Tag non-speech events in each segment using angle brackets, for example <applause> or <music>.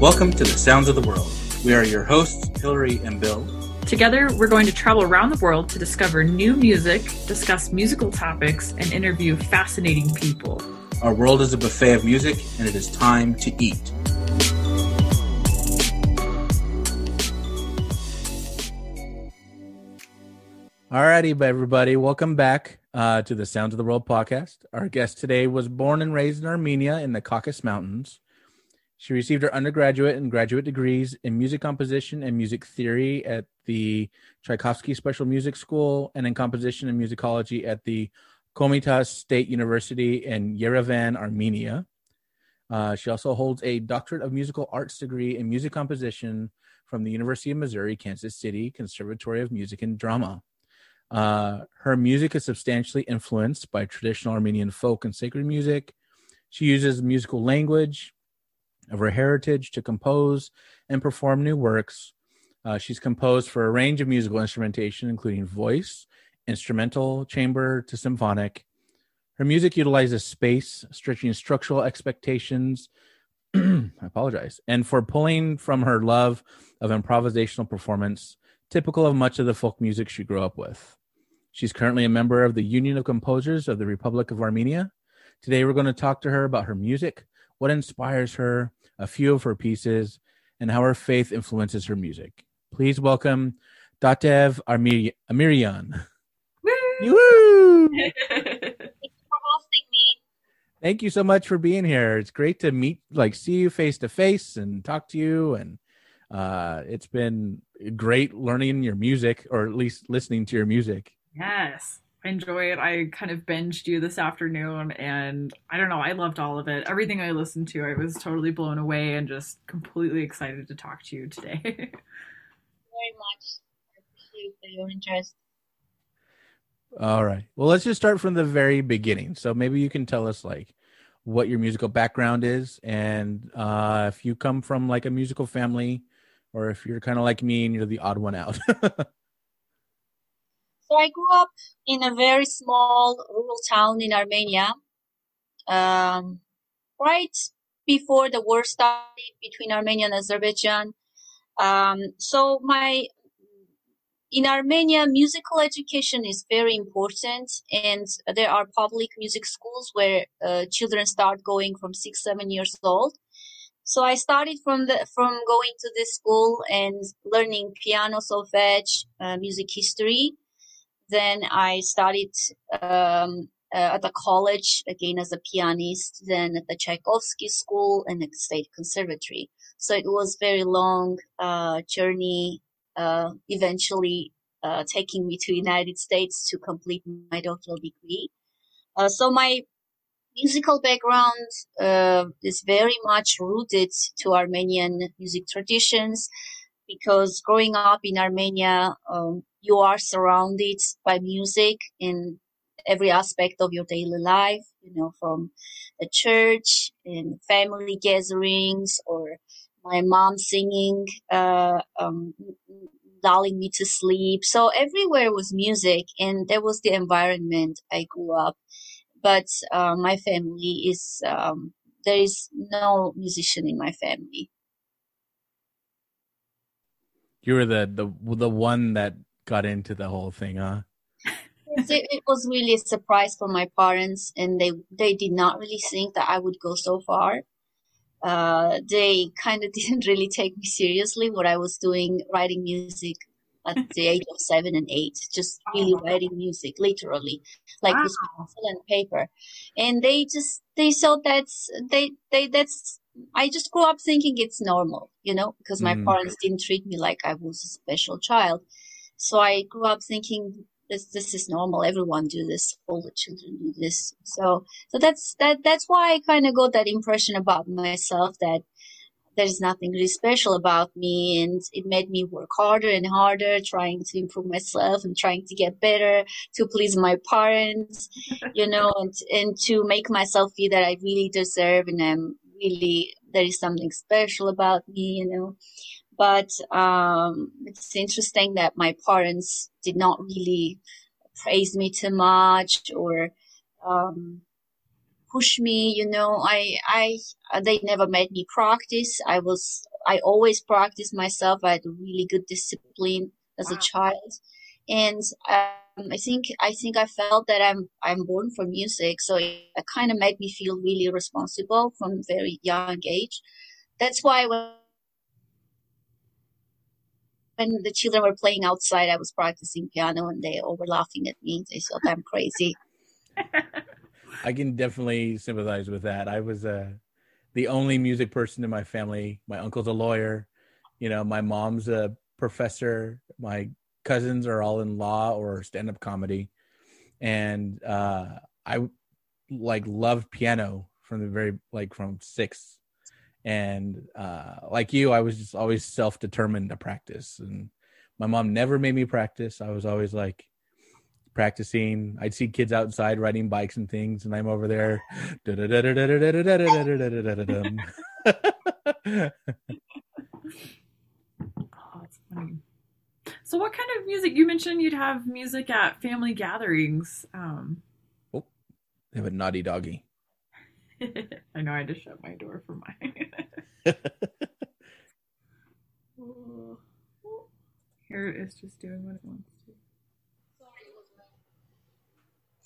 Welcome to the Sounds of the World. We are your hosts, Hillary and Bill. Together, we're going to travel around the world to discover new music, discuss musical topics, and interview fascinating people. Our world is a buffet of music, and it is time to eat. Alrighty, everybody, welcome back uh, to the Sounds of the World podcast. Our guest today was born and raised in Armenia in the Caucasus Mountains. She received her undergraduate and graduate degrees in music composition and music theory at the Tchaikovsky Special Music School and in composition and musicology at the Komitas State University in Yerevan, Armenia. Uh, she also holds a doctorate of musical arts degree in music composition from the University of Missouri, Kansas City Conservatory of Music and Drama. Uh, her music is substantially influenced by traditional Armenian folk and sacred music. She uses musical language of her heritage to compose and perform new works. Uh, she's composed for a range of musical instrumentation, including voice, instrumental, chamber to symphonic. Her music utilizes space, stretching structural expectations. <clears throat> I apologize. And for pulling from her love of improvisational performance, typical of much of the folk music she grew up with. She's currently a member of the Union of Composers of the Republic of Armenia. Today, we're going to talk to her about her music, what inspires her, a few of her pieces, and how her faith influences her music. Please welcome Tatev Amir- Amiryan. Woo! Thank you for hosting me. Thank you so much for being here. It's great to meet, like, see you face to face and talk to you. And uh, it's been great learning your music, or at least listening to your music. Yes. I enjoy it. I kind of binged you this afternoon and I don't know, I loved all of it. Everything I listened to, I was totally blown away and just completely excited to talk to you today. <laughs> Very much. I appreciate your interest. All right. Well, let's just start from the very beginning. So maybe you can tell us like what your musical background is and uh if you come from like a musical family or if you're kind of like me and you're the odd one out. <laughs> So I grew up in a very small rural town in Armenia, um, right before the war started between Armenia and Azerbaijan. Um, so my in Armenia, musical education is very important, and there are public music schools where uh, children start going from six, seven years old. So I started from the from going to this school and learning piano, solfege, uh, music history, then I studied um, uh, at the college again as a pianist, then at the Tchaikovsky School and at the State Conservatory. So it was very long uh, journey. Uh, eventually, uh, taking me to the United States to complete my doctoral degree. Uh, so my musical background uh, is very much rooted to Armenian music traditions because growing up in Armenia, um, you are surrounded by music in every aspect of your daily life, you know, from the church and family gatherings or my mom singing, uh, um, lulling me to sleep. So everywhere was music and there was the environment I grew up. But, uh, my family is, um, there is no musician in my family. You were the, the, the one that got into the whole thing, huh? it, it, was really a surprise for my parents, and they they did not really think that I would go so far. Uh, they kind of <laughs> didn't really take me seriously what I was doing, writing music at the age of seven and eight, just really writing music, literally, like wow. with pencil and paper. And they just they thought that's they they that's I just grew up thinking it's normal, you know, because my mm. parents didn't treat me like I was a special child. So I grew up thinking this this is normal. Everyone do this. All the children do this. So so that's that that's why I kind of got that impression about myself that there's nothing really special about me and it made me work harder and harder trying to improve myself and trying to get better to please my parents <laughs> you know and and to make myself feel that i really deserve and i'm really there is something special about me you know but um, it's interesting that my parents did not really praise me too much or um, push me. You know, I I they never made me practice. I was I always practiced myself. I had really good discipline as wow. a child, and um, I think I think I felt that I'm I'm born for music, so it, it kind of made me feel really responsible from very young age. That's why when when the children were playing outside, I was practicing piano, and they all were laughing at me. They thought I'm crazy. <laughs> I can definitely sympathize with that. I was uh, the only music person in my family. My uncle's a lawyer. You know, my mom's a professor. My cousins are all in law or stand-up comedy, and uh, I like loved piano from the very like from six and uh, like you i was just always self-determined to practice. And my mom never made me practice. I was always like practicing. I'd see kids outside riding bikes and things and i'm over there <laughs> <laughs> so what kind of music you mentioned you'd have music at family gatherings um oh they have a naughty doggy <laughs> I know I had to shut my door for mine. <laughs> Here it is just doing what it wants to.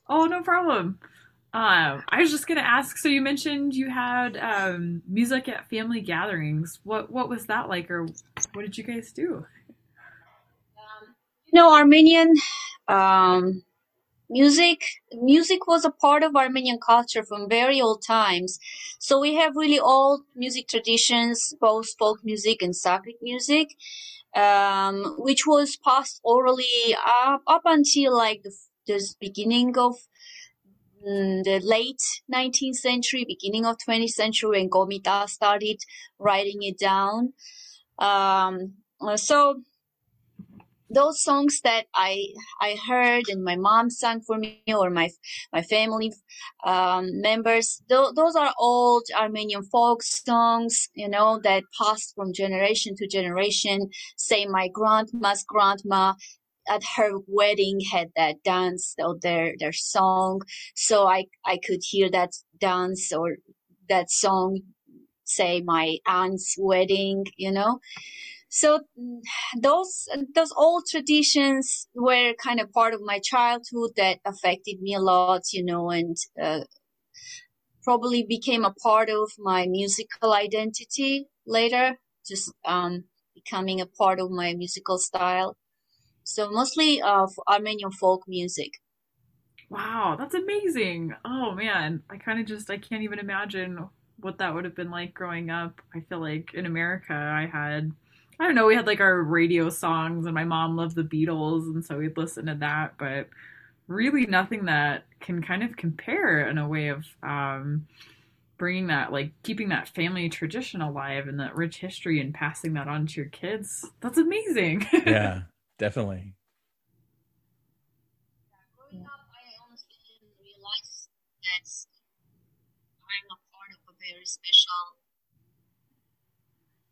Oh, no problem. Um, I was just gonna ask. So you mentioned you had um, music at family gatherings. What what was that like, or what did you guys do? Know, Armenian um, music music was a part of armenian culture from very old times. So we have really old music traditions both folk music and sacred music um, which was passed orally up, up until like the, the beginning of mm, the late 19th century beginning of 20th century when Komitas started writing it down. Um, so those songs that I I heard and my mom sang for me or my my family um, members th- those are old Armenian folk songs you know that passed from generation to generation. Say my grandma's grandma at her wedding had that dance or their their song. So I I could hear that dance or that song say my aunt's wedding you know so those those old traditions were kind of part of my childhood that affected me a lot you know and uh, probably became a part of my musical identity later just um, becoming a part of my musical style. So mostly of armenian folk music. Wow that's amazing. Oh man. I kind of just i can't even imagine what that would have been like growing up. I feel like in america i had I don't know, we had like our radio songs and my mom loved the Beatles and so we'd listen to that, but really nothing that can kind of compare in a way of um, bringing that like keeping that family tradition alive and that rich history and passing that on to your kids. That's amazing. <laughs> yeah, definitely. growing up, I honestly didn't realize that I'm a part of a very special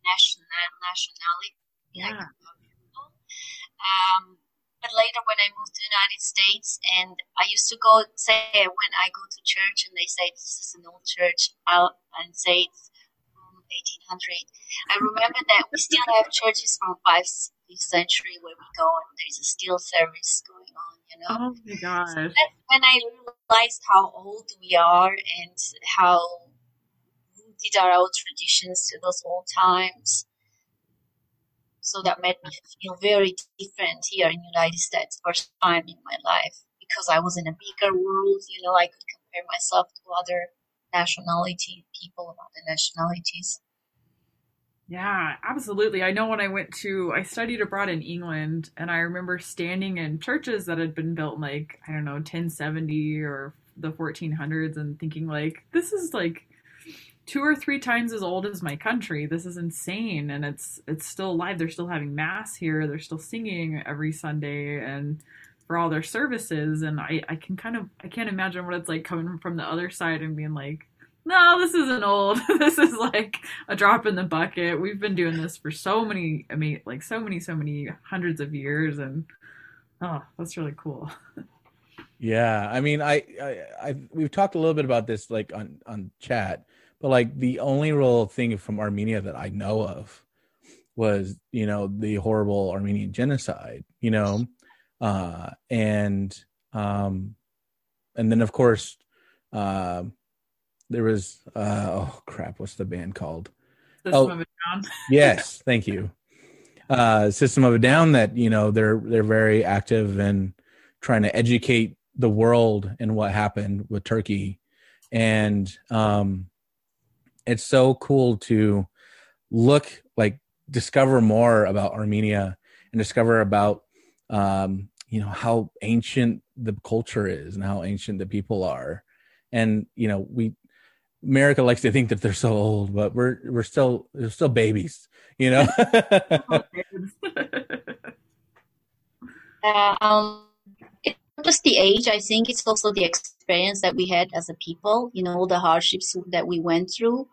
national nationality. Yeah. Um, but later when I moved to the United States and I used to go say when I go to church and they say this is an old church out and say it's from 1800. I remember <laughs> that we still have churches from 5th century where we go and there's a still service going on, you know. Oh my gosh. So when I realized how old we are and how did our old traditions to those old times. So that made me feel very different here in the United States first time in my life because I was in a bigger world, you know, I could compare myself to other nationality people of other nationalities. Yeah, absolutely. I know when I went to, I studied abroad in England, and I remember standing in churches that had been built like, I don't know, 1070 or the 1400s and thinking, like, this is like two or three times as old as my country. This is insane, and it's it's still alive. They're still having mass here. They're still singing every Sunday and for all their services. And I I can kind of I can't imagine what it's like coming from the other side and being like, no, this isn't old. <laughs> this is like a drop in the bucket. We've been doing this for so many, I mean, like so many, so many hundreds of years, and oh, that's really cool. <laughs> yeah, I mean, I, I, I, we've talked a little bit about this like on on chat, but like the only real thing from Armenia that I know of was you know the horrible Armenian genocide. You know, uh, and um, and then of course, uh, there was uh, oh crap, what's the band called? System Oh. of a Down. <laughs> yes thank you uh system of a down that you know they're they're very active in trying to educate the world in what happened with turkey and um it's so cool to look like discover more about armenia and discover about um you know how ancient the culture is and how ancient the people are and you know we America likes to think that they're so old, but we're we're still we're still babies, you know. <laughs> Uh, <laughs> um, it's not just the age. I think it's also the experience that we had as a people. You know, all the hardships that we went through.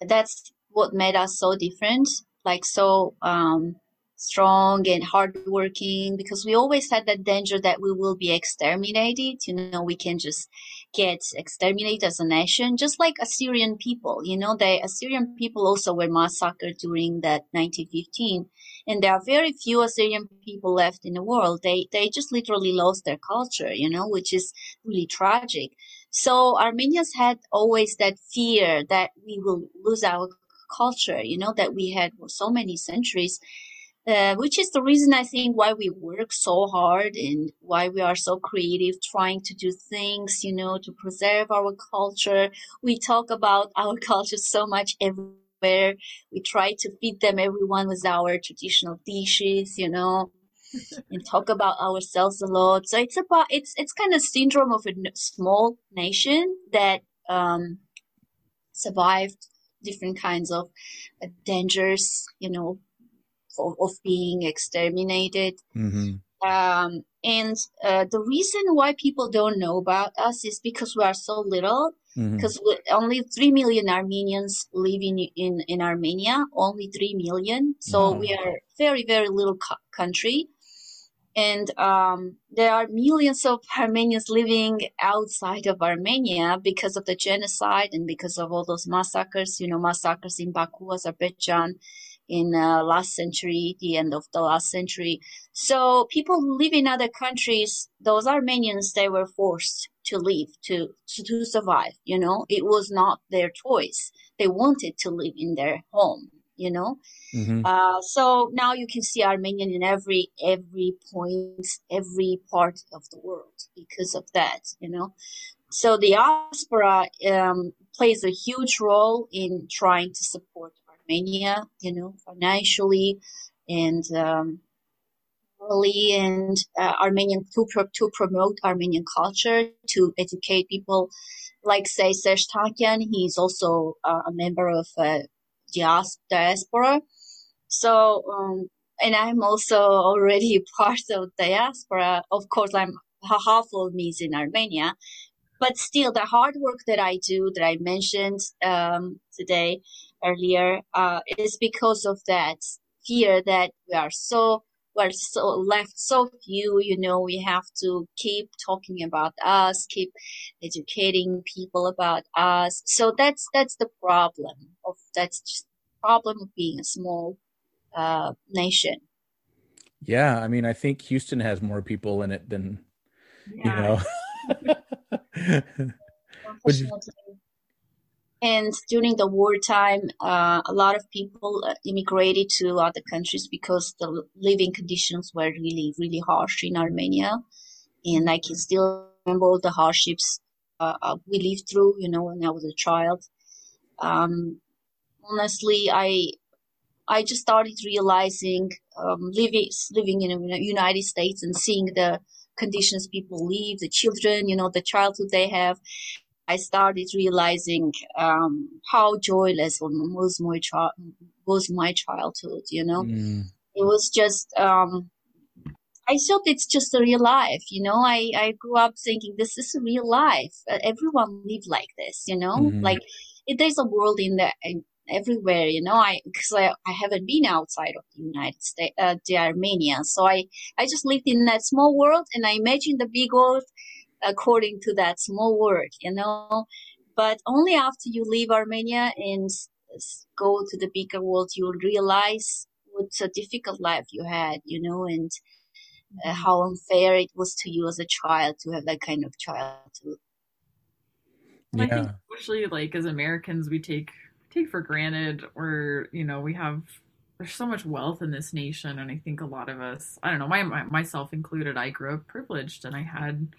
That's what made us so different. Like so um, strong and hardworking. Because we always had that danger that we will be exterminated. You know, we can just get exterminated as a nation, just like Assyrian people. You know, the Assyrian people also were massacred during that 1915 and there are very few Assyrian people left in the world. They they just literally lost their culture, you know, which is really tragic. So Armenians had always that fear that we will lose our culture, you know, that we had for so many centuries. Uh, which is the reason I think why we work so hard and why we are so creative, trying to do things, you know, to preserve our culture. We talk about our <laughs> culture so much everywhere we try to feed them everyone with our traditional dishes you know and <laughs> talk about ourselves a lot. So it's about it's it's kind of syndrome of a small nation that um survived different kinds of uh, dangers you know of, of being exterminated. Hmm um and uh, the reason why people don't know about us is because we are so little hmm because only 3 million Armenians living in, in, in Armenia, only 3 million. So Wow. we are very, very little co- country. And um, there are millions of Armenians living outside of Armenia because of the genocide and because of all those massacres, you know, massacres in Baku, Azerbaijan in uh, last century, the end of the last century. So people live in other countries, those Armenians, they were forced to leave to, to, to survive, you know, it was not their choice. They wanted to live in their home, you know. hmm Uh, so now you can see Armenian in every every point, every part of the world because of that, you know. So the diaspora um, plays a huge role in trying to support Armenia, you know, financially and um, and uh, Armenian to pro- to promote Armenian culture, to educate people. Like say Serj Tankian, he's also uh, a member of uh, diaspora. So, um, and I'm also already <laughs> part of diaspora. Of course, I'm half of me is in Armenia, but still, the hard work that I do, that I mentioned um, today earlier, uh, is because of that fear that we are so we're so left so few. You know, we have to keep talking about us, keep educating people about us. So that's that's the problem of that's just the problem of being a small uh, nation. Yeah, I mean, I think Houston has more people in it than you know. <laughs> Unfortunately. And during the wartime, uh, a lot of people uh, immigrated to other countries because the living conditions were really, really harsh in Armenia. And I can still remember all the hardships uh, uh, we lived through, you know, when I was a child. Um, honestly, I I just started realizing um, living living in the United States and seeing the conditions people live, the children, you know, the childhood they have. I started realizing um, how joyless was my child was my childhood. You know, Mm, it was just um, I thought it's just a real life. You know, I I grew up thinking this is a real life. Uh, everyone live like this. You know, Mhm. like it, there's a world in there. In, everywhere you know i because I, I haven't been outside of the united states uh, the armenia so i i just lived in that small world and i imagined the big world according to that small world you know but only after you leave armenia and s- s- go to the bigger world you'll realize what a difficult life you had, you know, and uh, how unfair it was to you as a child to have that kind of childhood. Yeah. I think especially like as Americans, we take take for granted, or you know, we have there's so much wealth in this nation, and I think a lot of us, I don't know, my, my myself included, I grew up privileged, and I had.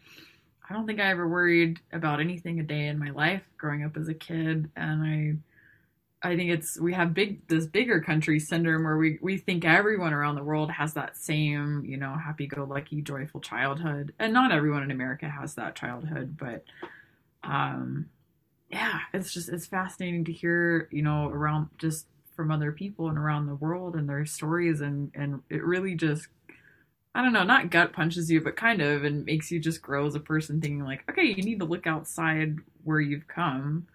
I don't think I ever worried about anything a day in my life growing up as a kid, and I I think it's we have big this bigger country syndrome where we we think everyone around the world has that same you know happy go lucky joyful childhood. And not everyone in America has that childhood but um yeah it's just it's fascinating to hear you know around just from other people and around the world and their stories and and it really just I don't know, not gut punches you, but kind of, and makes you just grow as a person, thinking like, okay, you need to look outside where you've come,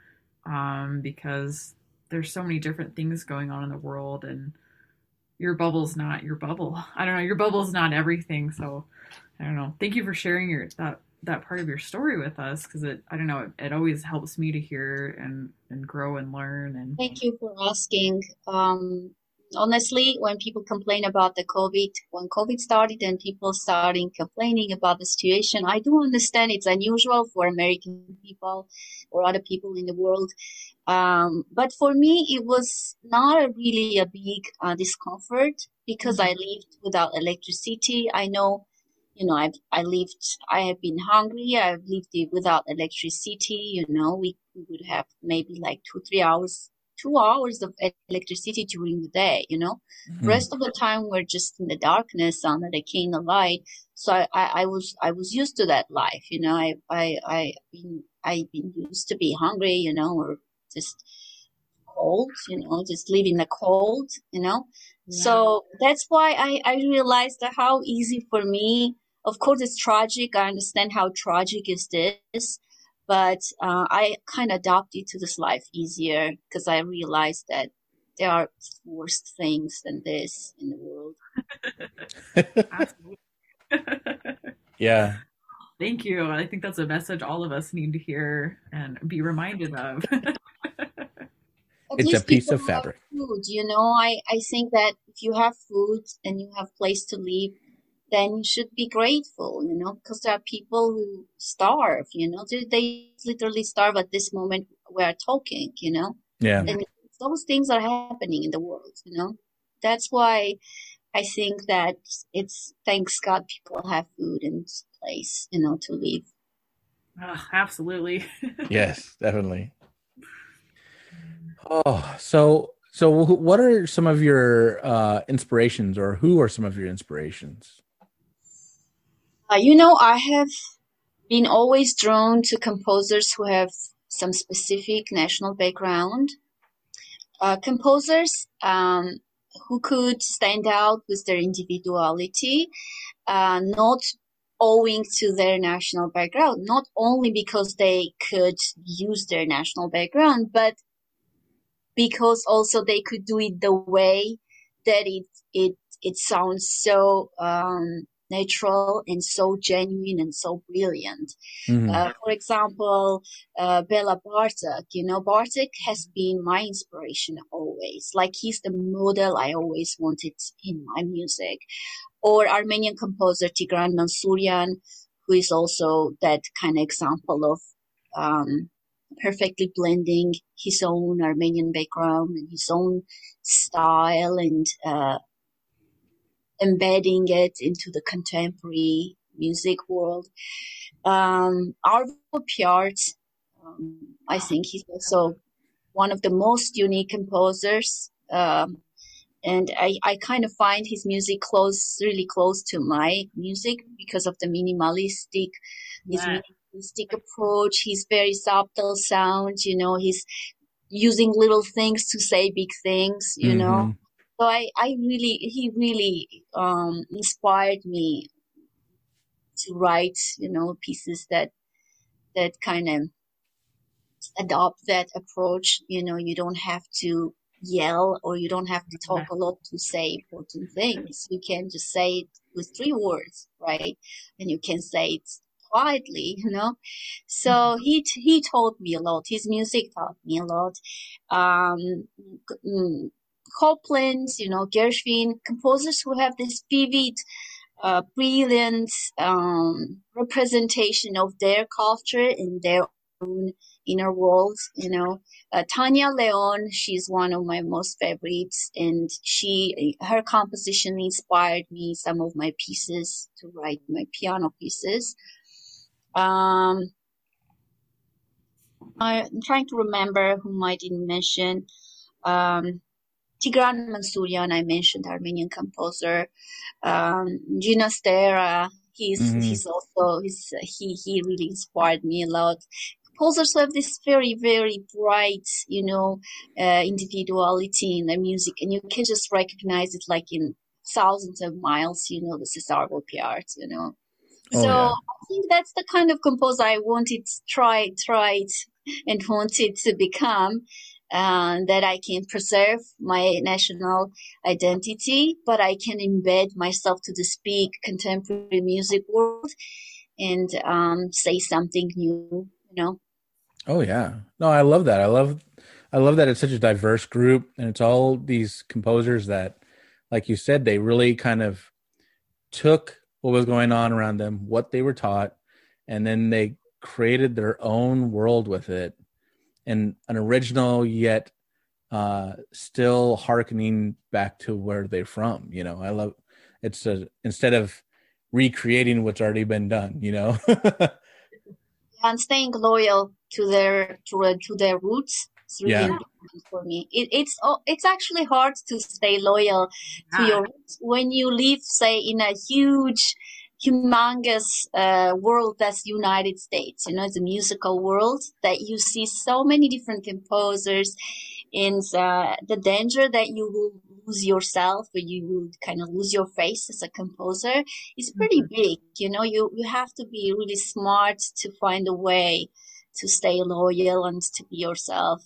um, because there's so many different things going on in the world and your bubble's not your bubble. <laughs> I don't know, your bubble's not everything. So I don't know. Thank you for sharing your that that part of your story with us because it I don't know it, it, always helps me to hear and and grow and learn and thank you for asking um honestly when people complain about the covid when covid started and people starting complaining about the situation i do understand it's unusual for american people or other people in the world um, but for me, it was not really a big uh, discomfort because I lived without electricity. I know, you know, I've, I lived, I have been hungry. I've lived without electricity. You know, we, we would have maybe like two, three hours, two hours of electricity during the day, you know, mm-hmm. rest of the time we're just in the darkness under the candle light. So I, I, I was, I was used to that life, you know, I, I, I been, I've been used to be hungry, you know, or just cold, you know, just live in the cold, you know. Yeah. So that's why I, I realized that how easy for me, of course it's tragic. I understand how tragic is this, but uh, I kind of adapted to this life easier because I realized that there are worse things than this in the world. <laughs> <laughs> yeah. Thank you. I think that's a message all of us need to hear and be reminded of. <laughs> it's a piece of fabric. Food, you know, I, I think that if you have food and you have place to live, then you should be grateful, you know, because there are people who starve, you know, they, they literally starve at this moment we're talking, you know. Yeah. And those things are happening in the world, you know. That's why I think that it's thanks God people have food and place, you know, to live. Oh, absolutely. <laughs> yes, definitely. Oh, so so what are some of your uh, inspirations, or who are some of your inspirations? Uh, you know, I have been always drawn to composers who have some specific national background. Uh, composers um, who could stand out with their individuality, uh, not owing to their national background, not only because they could use their national background, but because also they could do it the way that it it it sounds so um, natural and so genuine and so brilliant. Mm-hmm. Uh, for example, uh, Bela Bartok, you know, Bartok has been my inspiration always. Like he's the model I always wanted in my music. Or Armenian composer Tigran Mansuryan, who is also that kind of example of um, perfectly blending his own Armenian background and his own style and uh, embedding it into the contemporary music world. Um, Arvo Pärt, um, I think he's also one of the most unique composers. Um, and I, I kind of find his music close, really close to my music because of the minimalistic, his yeah. minimalistic approach. He's very subtle sound, you know, he's using little things to say big things, you mm-hmm. know. So I, I really, he really, um, inspired me to write, you know, pieces that, that kind of adopt that approach. You know, you don't have to yell or you don't have to talk a lot to say important things. You can just say it with three words, right? And you can say it quietly, <laughs> you know. So mm-hmm. he he taught me a lot. His music taught me a lot. Um, mm, Copland, you know, Gershwin, composers who have this vivid, uh, brilliant um, representation of their culture in their own inner world. You know, uh, Tania Leon, she's one of my most favorites, and she her composition inspired me some of my pieces to write my piano pieces. Um, I'm trying to remember whom I didn't mention. Um, Tigran Mansourian, I mentioned, Armenian composer. Um, Ginastera, he's Mhm. he's also he's he he really inspired me a lot. Composers have this very very bright, you know, uh, individuality in their music, and you can just recognize it like in thousands of miles. You know, this is our art, you know. Oh, so yeah. I think that's the kind of composer I wanted, tried, tried, and wanted to become. Uh, that I can preserve my national identity, but I can embed myself to the speak contemporary music world and um, say something new. You know, Oh yeah. No, I love that. I love I love that it's such a diverse group and it's all these composers that like you said they really kind of took what was going on around them, what they were taught, and then they created their own world with it and an original yet uh still harkening back to where they're from, you know. I love it's a instead of recreating what's already been done, you know. <laughs> and staying loyal to their to, uh, to their roots. It's really Yeah. important for me. It, it's oh, it's actually hard to stay loyal to your roots when you live, say, in a huge, humongous uh, world that's United States. You know, the musical world that you see so many different composers, and uh, the danger that you will lose yourself, or you will kind of lose your face as a composer, is pretty big. You know, you you have to be really smart to find a way to stay loyal and to be yourself.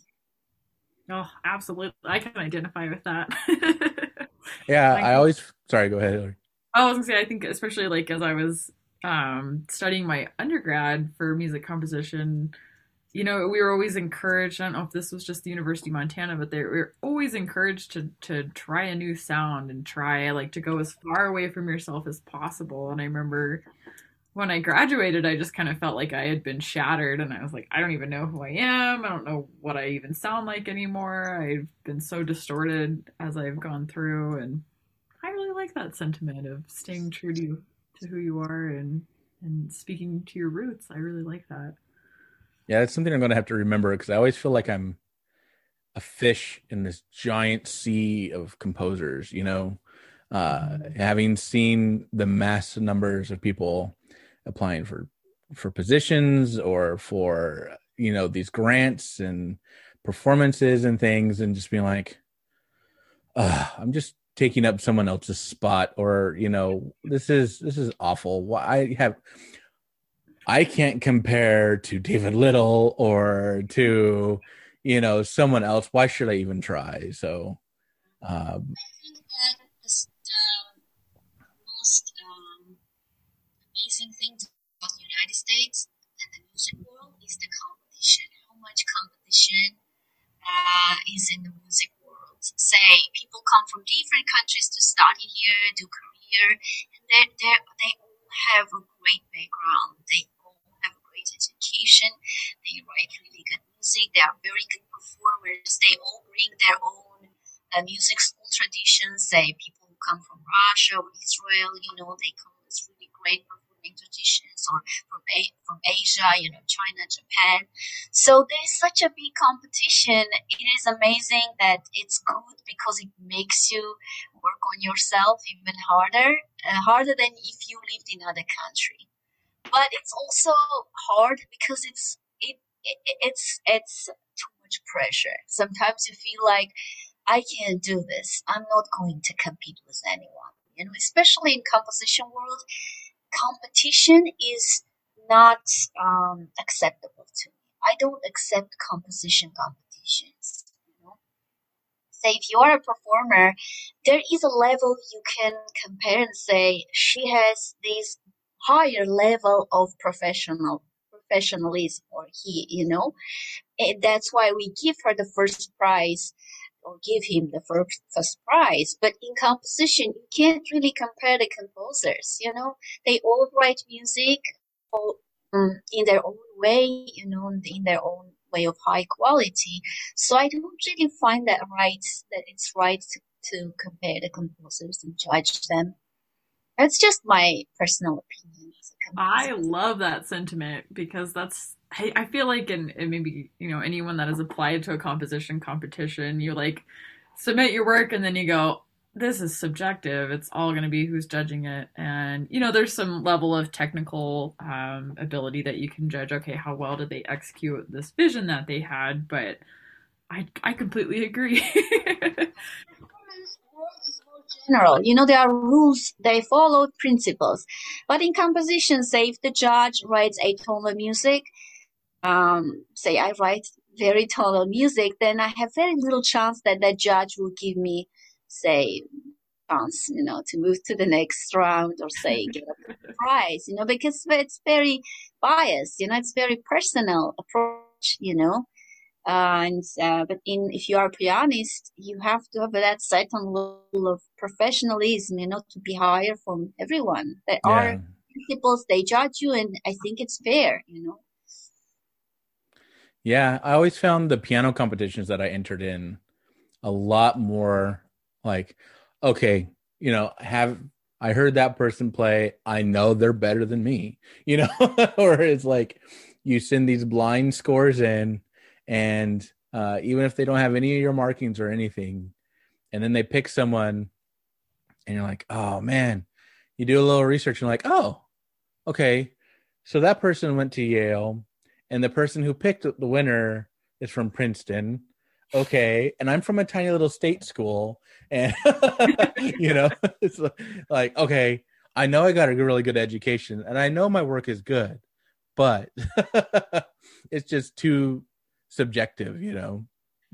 Oh, absolutely. I can identify with that. <laughs> yeah, Like- I always sorry, go ahead. Hillary. I was gonna say, I think especially like as I was um, studying my undergrad for music composition, you know, we were always encouraged. I don't know if this was just the University of Montana, but they were always encouraged to to try a new sound and try like to go as far away from yourself as possible. And I remember when I graduated, I just kind of felt like I had been shattered, and I was like, I don't even know who I am. I don't know what I even sound like anymore. I've been so distorted as I've gone through, and I really like that sentiment of staying true to to who you are and and speaking to your roots. I really like that. Yeah, that's something I'm going to have to remember because I always feel like I'm a fish in this giant sea of composers, you know, uh, having seen the mass numbers of people applying for for positions or for you know these grants and performances and things and just being like i'm just taking up someone else's spot or you know this is this is awful why i have I can't compare to David Little or to, you know, someone else. Why should I even try? So, um, I think the most um, amazing thing about the United States and the music world is the competition. How much competition uh, is in the music world? Say people come from different countries to study here, do career, and they they they all have a great background. They all have a great education. They write really good music. They are very good performers. They all bring their own uh, music school traditions. Say people who come from Russia or Israel, you know, they come with really great performing traditions, or from A- from Asia, you know, China, Japan. So there's such a big competition. It is amazing that it's good because it makes you work on yourself even harder, uh, harder than if you lived in another country. But it's also hard because it's it, it it's it's too much pressure. Sometimes you feel like I can't do this. I'm not going to compete with anyone. You know, especially in composition world, competition is not um, acceptable to me. I don't accept composition competitions. You know, say if you are a performer, there is a level you can compare and say she has this higher level of professional professionalism or he, you know, and that's why we give her the first prize or give him the first, first prize. But in composition, you can't really compare the composers. You know, they all write music all, um, in their own way, you know, in their own way of high quality. So I don't really find that right, that it's right to, to compare the composers and judge them. That's just my personal opinion. I love that sentiment because that's I, I feel like and maybe you know anyone that has applied to a composition competition, you like submit your work and then you go, this is subjective. It's all going to be who's judging it, and you know there's some level of technical um, ability that you can judge. Okay, how well did they execute this vision that they had? But I I completely agree. <laughs> general. You know, there are rules, they follow principles. But in composition, say if the judge writes atonal music, um, say I write very tonal music, then I have very little chance that the judge will give me, say, chance, you know, to move to the next round or say <laughs> get a prize, you know, because it's very biased, you know, it's very personal approach, you know. Uh, and uh, but in if you are a pianist, you have to have that certain level of professionalism, you know, to be higher from everyone. There yeah. are principles they judge you, and I think it's fair, you know. Yeah, I always found the piano competitions that I entered in a lot more like, okay, you know, have I heard that person play? I know they're better than me, <laughs> you know, or it's like you send these blind scores in and uh, even if they don't have any of your markings or anything, and then they pick someone, and you're like, oh man, you do a little research and you're like, oh, okay, so that person went to Yale, and the person who picked the winner is from Princeton. Okay, and I'm from a tiny little state school, and <laughs> you know, <laughs> it's like, okay, I know I got a really good education, and I know my work is good, but <laughs> it's just too subjective, you know.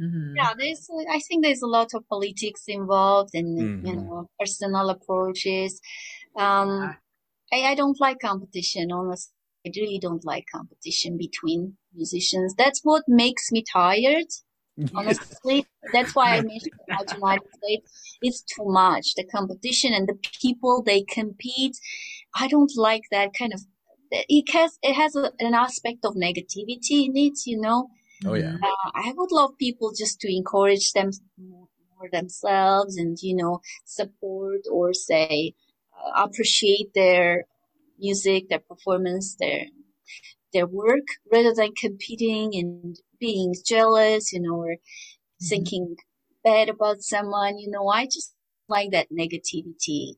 Mm-hmm. Yeah, there's. I think there's a lot of politics involved, and mm-hmm. you know, personal approaches. Um, I, I don't like competition. Honestly, I really don't like competition between musicians. That's what makes me tired. Honestly, <laughs> that's why I mentioned about United States. It's too much. The competition and the people they compete. I don't like that kind of. It has it has a, an aspect of negativity in it, you know Oh yeah. Uh, I would love people just to encourage them more themselves and you know support or say uh, appreciate their music, their performance, their their work rather than competing and being jealous, you know, or mm-hmm. thinking bad about someone. You know, I just like that negativity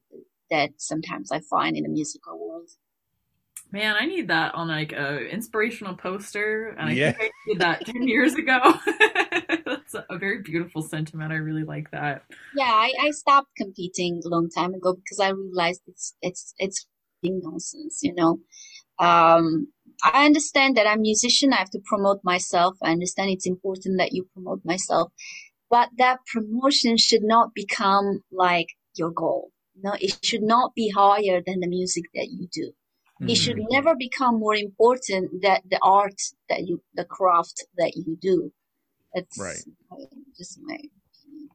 that sometimes I find in the musical world. Man, I need that on like a inspirational poster, and I yeah. think I did that ten <laughs> years ago. <laughs> That's a very beautiful sentiment. I really like that. Yeah, I, I stopped competing a long time ago because I realized it's it's it's nonsense. You know, um, I understand that I'm a musician. I have to promote myself. I understand it's important that you promote myself, but that promotion should not become like your goal. No, it should not be higher than the music that you do Mm-hmm. It should mm-hmm. never become more important that the art that you, the craft that you do. That's right. just my opinion.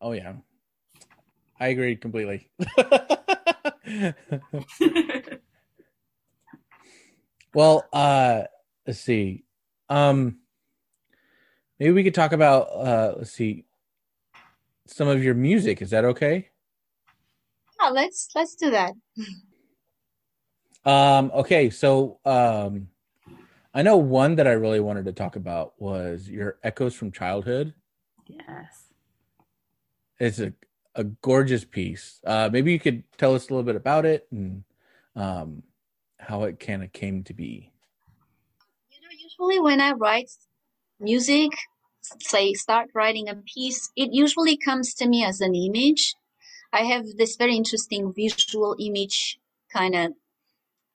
Oh yeah, I agree completely. <laughs> well, uh, let's see. Um, maybe we could talk about uh, let's see, some of your music. Is that okay? Yeah, let's let's do that. Um, okay, so um, I know one that I really wanted to talk about was your Echoes from Childhood. Yes. It's a, a gorgeous piece. Uh, maybe you could tell us a little bit about it and um, how it kind of came to be. You know, usually when I write music, say start writing a piece, it usually comes to me as an image. I have this very interesting visual image kind of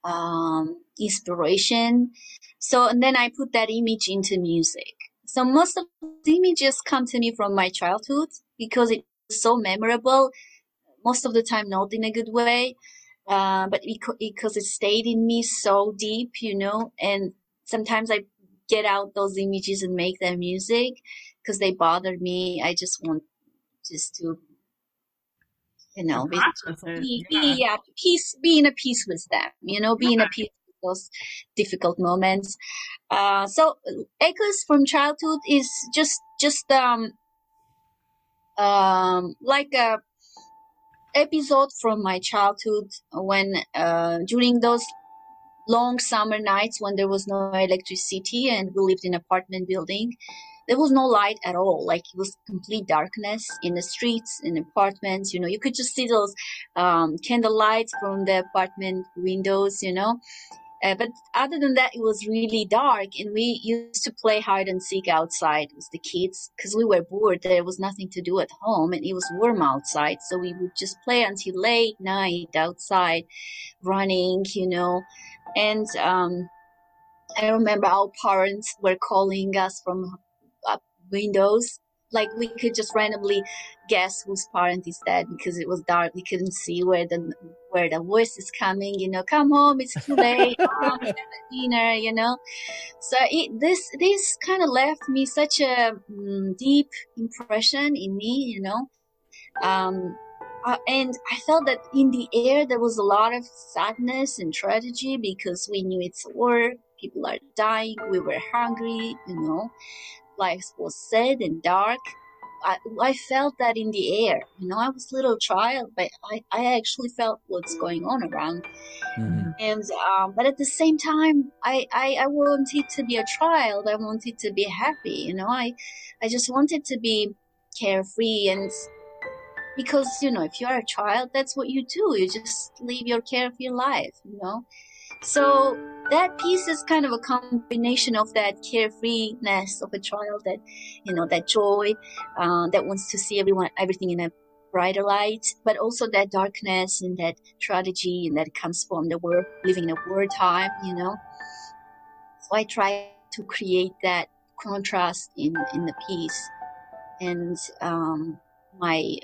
um, inspiration. So, and then I put that image into music. So most of the images come to me from my childhood because it's so memorable. Most of the time, not in a good way, uh, but because it stayed in me so deep, you know, and sometimes I get out those images and make them music because they bother me. I just want just to, you know, be, be, yeah. peace, be in a peace with them, you know, be in a peace with those difficult moments. Uh, so echoes from childhood is just, just, um, um, like a episode from my childhood when, uh, during those long summer nights when there was no electricity and we lived in apartment building there was no light at all. Like it was complete darkness in the streets in apartments you know. You could just see those um, candle lights from the apartment windows you know uh, but other than that it was really dark and we used to play hide and seek outside with the kids because we were bored there was nothing to do at home and it was warm outside so we would just play until late night outside running you know and um, I remember our parents were calling us from up windows. Like we could just randomly guess whose parent is dead because it was dark. We couldn't see where the where the voice is coming. You know, come home, it's too late. <laughs> Have dinner. You know, so it, this this kind of left me such a mm, deep impression in me. You know, um, uh, and I felt that in the air there was a lot of sadness and tragedy because we knew it's war, people are dying, we were hungry, you know, life was sad and dark. I, I felt that in the air, you know, I was a little child, but I, I actually felt what's going on around. Mhm. And, um, but at the same time, I, I, I wanted to be a child. I wanted to be happy, you know, I, I just wanted to be carefree and because you know if you're a child that's what you do you just live your carefree life you know so that piece is kind of a combination of that carefreeness of a child that you know that joy uh, that wants to see everyone everything in a brighter light but also that darkness and that tragedy and that comes from the war living in a wartime you know. So i try to create that contrast in in the piece. And um my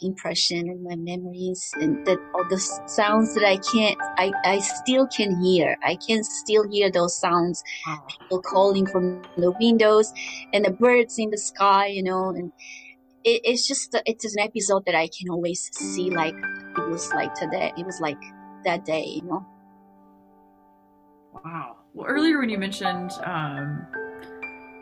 impression and my memories and that all the sounds that I can't I, I still can hear. I can still hear those sounds, people calling from the windows and the birds in the sky, you know, and it, it's just it's an episode that I can always see like it was like today. It was like that day, you know. Wow. Well, earlier when you mentioned um,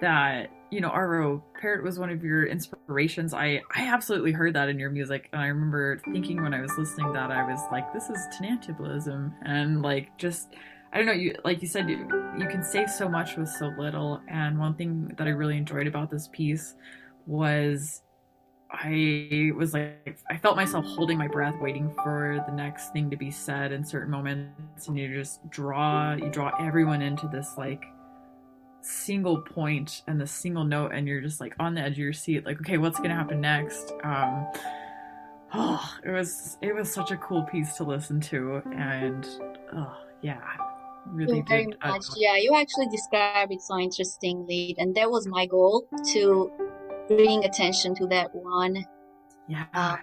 that you know Arvo Pärt was one of your inspirations, I I absolutely heard that in your music, and I remember thinking when I was listening that I was like, this is tintinnabulism, and like just I don't know, you like you said, you, you can say so much with so little, and one thing that I really enjoyed about this piece was I was like, I felt myself holding my breath, waiting for the next thing to be said in certain moments, and you just draw, you draw everyone into this like single point and the single note, and you're just like on the edge of your seat, like, okay, what's gonna happen next? Um, oh, it was it was such a cool piece to listen to, and oh yeah, really you very did. uh, much. Yeah, you actually described it so interestingly, and that was my goal to bring attention to that one yeah, um,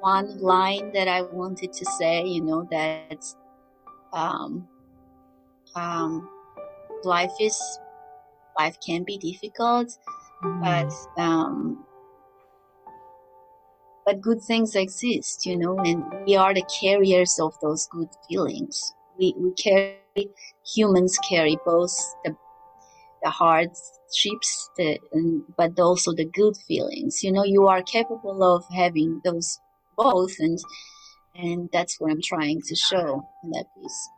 one line that I wanted to say, you know, that um, um, life is life can be difficult, but um, but good things exist, you know, and we are the carriers of those good feelings. We we carry humans carry both the the hardships, the and, but also the good feelings. You know, you are capable of having those both, and and that's what I'm trying to show in that piece.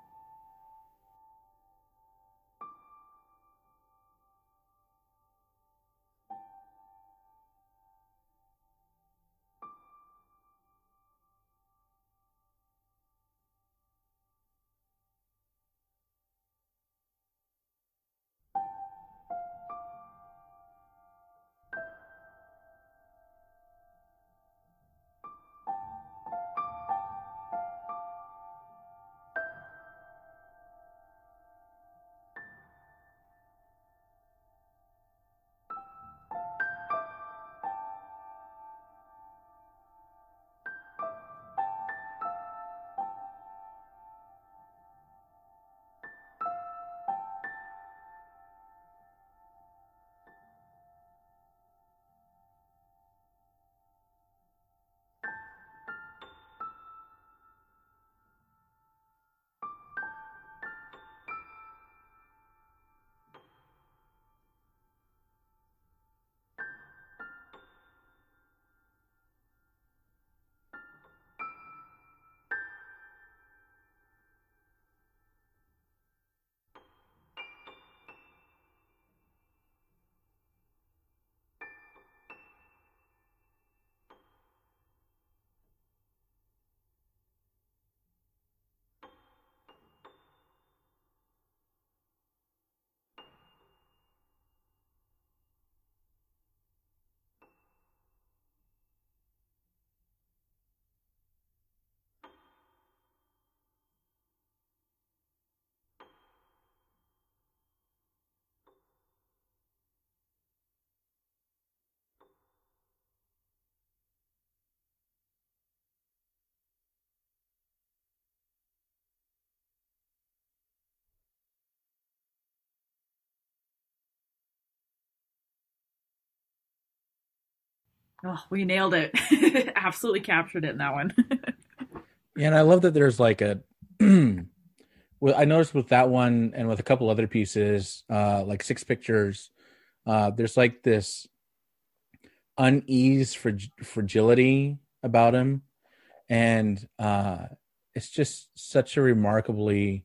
Oh, we nailed it. <laughs> Absolutely captured it in that one. yeah, <laughs> and I love that there's like a <clears throat> well, I noticed with that one and with a couple other pieces, uh, like six pictures, uh, there's like this unease for fragility about him, and uh, it's just such a remarkably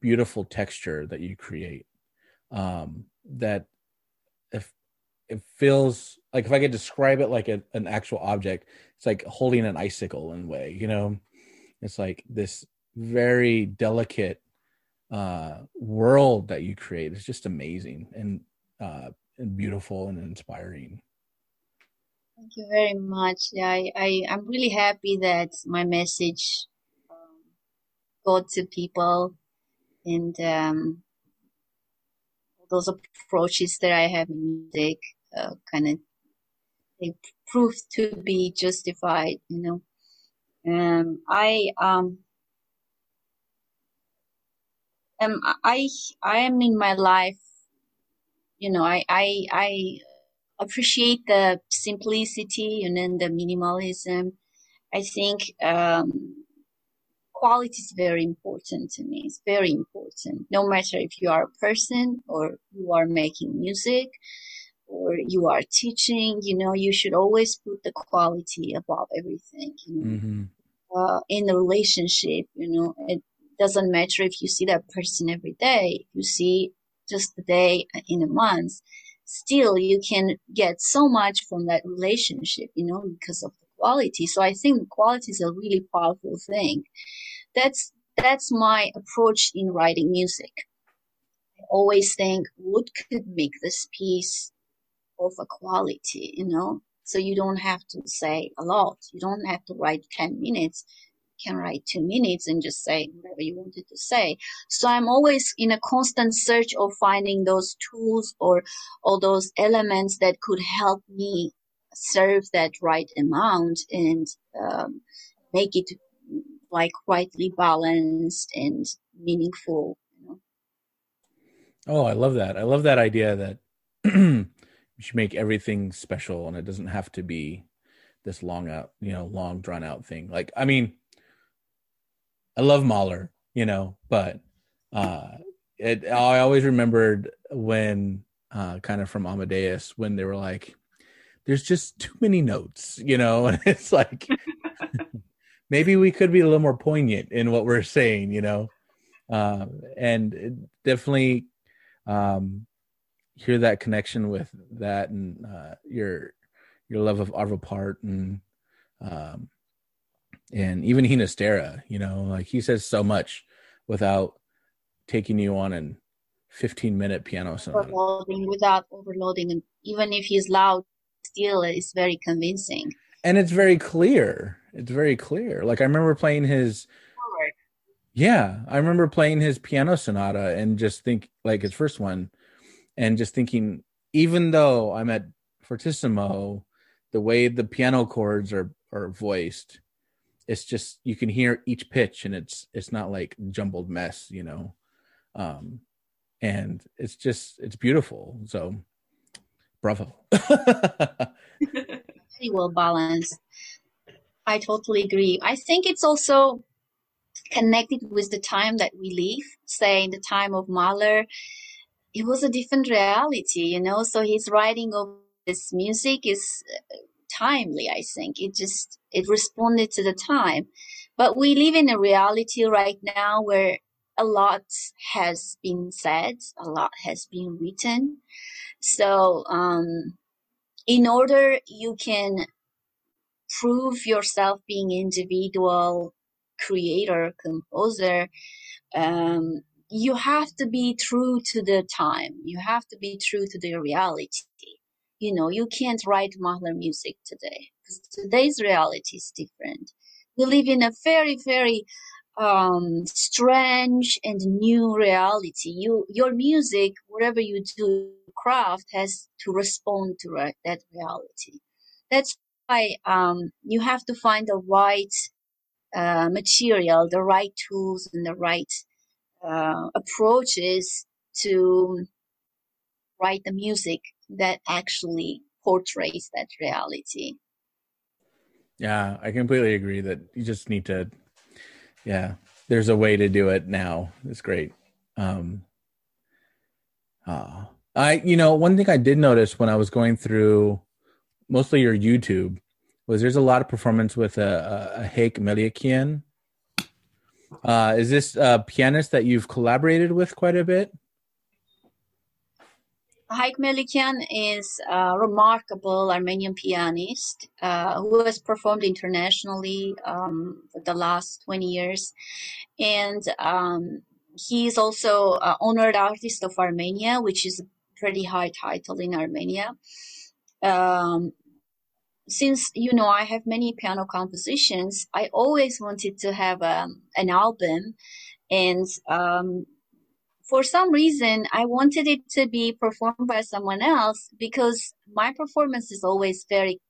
beautiful texture that you create. Um, that it feels like if I could describe it like a, an actual object, it's like holding an icicle in a way, you know. It's like this very delicate uh, world that you create. It's just amazing and uh, and beautiful and inspiring. Thank you very much. Yeah, I, I I'm really happy that my message um, got to people, and um, those approaches that I have in music uh, kind of they proved to be justified. You know, um, I um um I I am in my life. You know, I I I appreciate the simplicity and then the minimalism. I think um, quality is very important to me. It's very important. No matter if you are a person or you are making music or you are teaching, you know, you should always put the quality above everything. You know? mm-hmm. uh, in a relationship, you know, it doesn't matter if you see that person every day. You see just a day in a month still you can get so much from that relationship, you know, because of the quality. So I think quality is a really powerful thing. That's, that's my approach in writing music. I always think what could make this piece of a quality, you know? So you don't have to say a lot. You don't have to write 10 minutes You can write two minutes and just say whatever you wanted to say. So I'm always in a constant search of finding those tools or all those elements that could help me serve that right amount and um, make it like rightly balanced and meaningful. You know? Oh, I love that. I love that idea that <clears throat> you should make everything special and it doesn't have to be this long out, you know, long drawn out thing. Like, I mean, I love Mahler, you know, but uh, it, I always remembered when uh, kind of from Amadeus when they were like, "There's just too many notes," you know, <laughs> and it's like <laughs> maybe we could be a little more poignant in what we're saying, you know, uh, and definitely um, hear that connection with that and uh, your your love of Arvo Pärt and um, and even Ginastera, you know, like he says so much without taking you on an 15 minute piano sonata. Overloading without overloading, and even if he's loud, still it's very convincing. And it's very clear. It's very clear. Like I remember playing his. Yeah, I remember playing his piano sonata and just think like his first one, and just thinking, even though I'm at fortissimo, the way the piano chords are are voiced it's just you can hear each pitch and it's it's not like jumbled mess you know? Um and it's just it's beautiful. So bravo. <laughs> <laughs> Very well balanced. I totally agree. I think it's also connected with the time that we live say in the time of mahler it was a different reality you know so his writing of this music is timely, I think. It just, it responded to the time. But we live in a reality right now where a lot has been said, a lot has been written. So, um, in order you can prove yourself being individual creator, composer, um, you have to be true to the time. You have to be true to the reality you know, you can't write Mahler music today because today's reality is different. We live in a very, very um, strange and new reality. You, your music, whatever you do, craft has to respond to re- that reality. That's why um, you have to find the right uh, material, the right tools, and the right uh, approaches to write the music that actually portrays that reality. Yeah, I completely agree that you just need to yeah, there's a way to do it now. It's great. Um uh, I you know, one thing I did notice when I was going through mostly your YouTube was there's a lot of performance with a, a, a Haik Melikian. Uh, is this a pianist that you've collaborated with quite a bit? Haik Melikian is a remarkable Armenian pianist uh, who has performed internationally um, for the last 20 years. And um, he is also uh, honored artist of Armenia, which is a pretty high title in Armenia. Um, since you know I have many piano compositions, I always wanted to have um, an album, and um, for some reason I wanted it to be performed by someone else because my performance is always very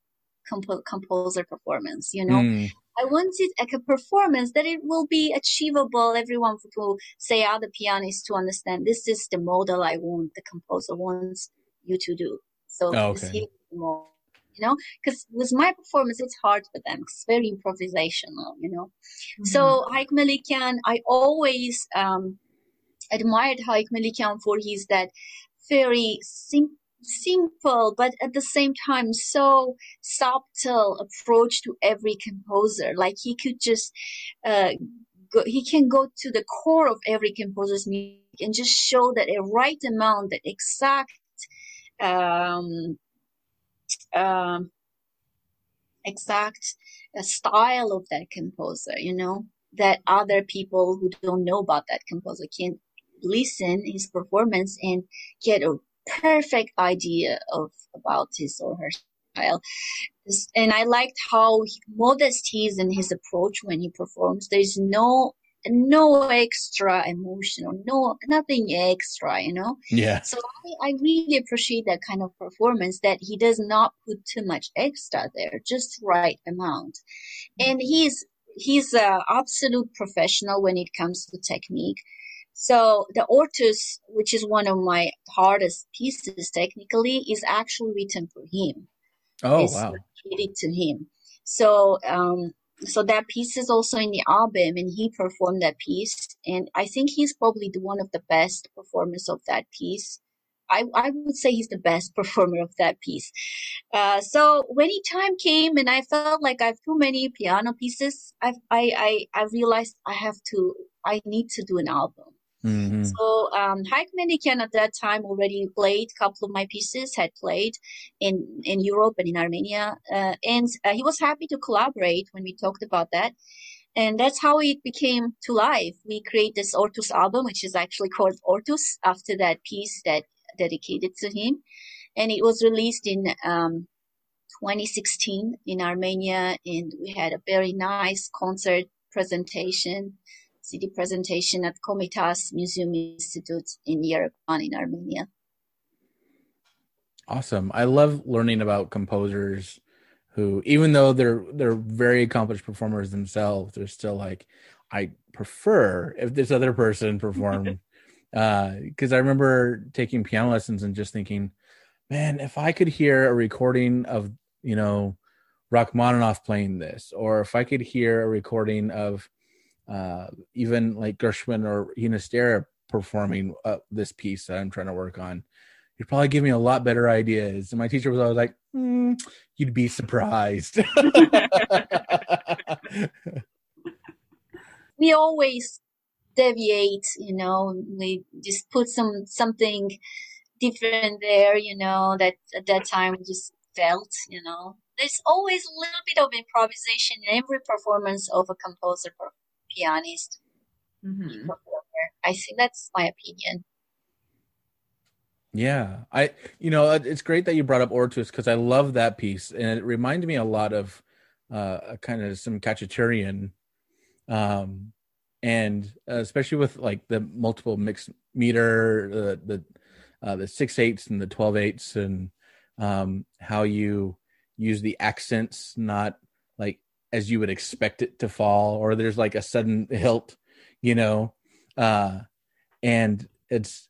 comp- composer performance. You know, mm. I wanted like a performance that it will be achievable. Everyone to say other pianists to understand this is the model I want. The composer wants you to do. So oh, okay you know, because with my performance, it's hard for them. It's very improvisational, you know. Mm-hmm. So Haik Melikian, I always um, admired Haik Melikian for his that very sim- simple, but at the same time so subtle approach to every composer. Like he could just uh, go, he can go to the core of every composer's music and just show that a right amount, that exact um, um, exact uh, style of that composer, you know, that other people who don't know about that composer can listen his performance and get a perfect idea of about his or her style. And I liked how modest he is in his approach when he performs. There's no no extra emotional, no nothing extra, you know. Yeah. So I, I really appreciate that kind of performance that he does not put too much extra there, just right amount. And he's he's a absolute professional when it comes to technique. So the Ortus, which is one of my hardest pieces technically, is actually written for him. Oh it's wow! Dedicated to him. So um, so that piece is also in the album and he performed that piece and i think he's probably the one of the best performers of that piece I, I would say he's the best <laughs> performer of that piece. Uh, so when the time came and I felt like I have too many piano pieces, I, I, I, I realized I have to, I need to do an album. Mm-hmm. So um, Haik Melikian at that time already played a couple of my pieces, had played in in Europe and in Armenia, uh, and uh, he was happy to collaborate when we talked about that. And that's how it became to life. We create this Ortus album, which is actually called Ortus after that piece that dedicated to him, and it was released in um, 2016 in Armenia, and we had a very nice concert presentation CD presentation at Komitas Museum Institute in Yerevan in Armenia. Awesome. I love learning about composers who even though they're they're very accomplished performers themselves, they're still like I prefer if this other person performed <laughs> uh because I remember taking piano lessons and just thinking, man, if I could hear a recording of, you know, Rachmaninoff playing this, or if I could hear a recording of uh, even like Gershwin or Ginastera performing uh, this piece that I'm trying to work on, you'd probably give me a lot better ideas. And my teacher was always like, mm, "You'd be surprised." <laughs> we always deviate, you know. We just put some something different there, you know. That at that time we just felt, you know. There's always a little bit of improvisation in every performance of a composer pianist, mm-hmm. I think that's my opinion. Yeah, I you know it's great that you brought up Ortus because I love that piece and it reminded me a lot of uh, kind of some Khachaturian, um, and uh, especially with like the multiple mixed meter, the the uh, the six eighths and the twelve eighths, and um, how you use the accents, not like as you would expect it to fall or there's like a sudden hilt you know uh and it's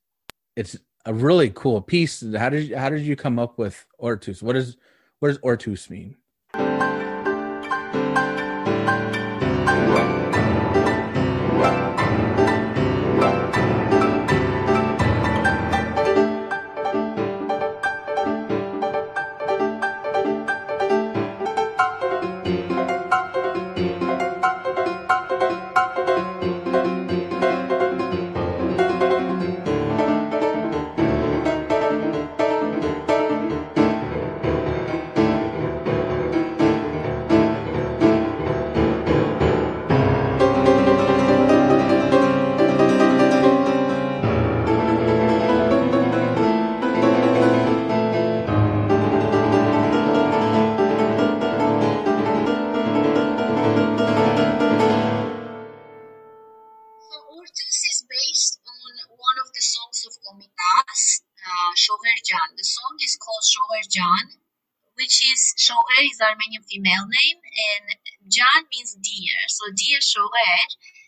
it's a really cool piece. How did you, how did you come up with Ortus? What is what does Ortus mean? Armenian female name, and Jan means dear. So dear Shoher,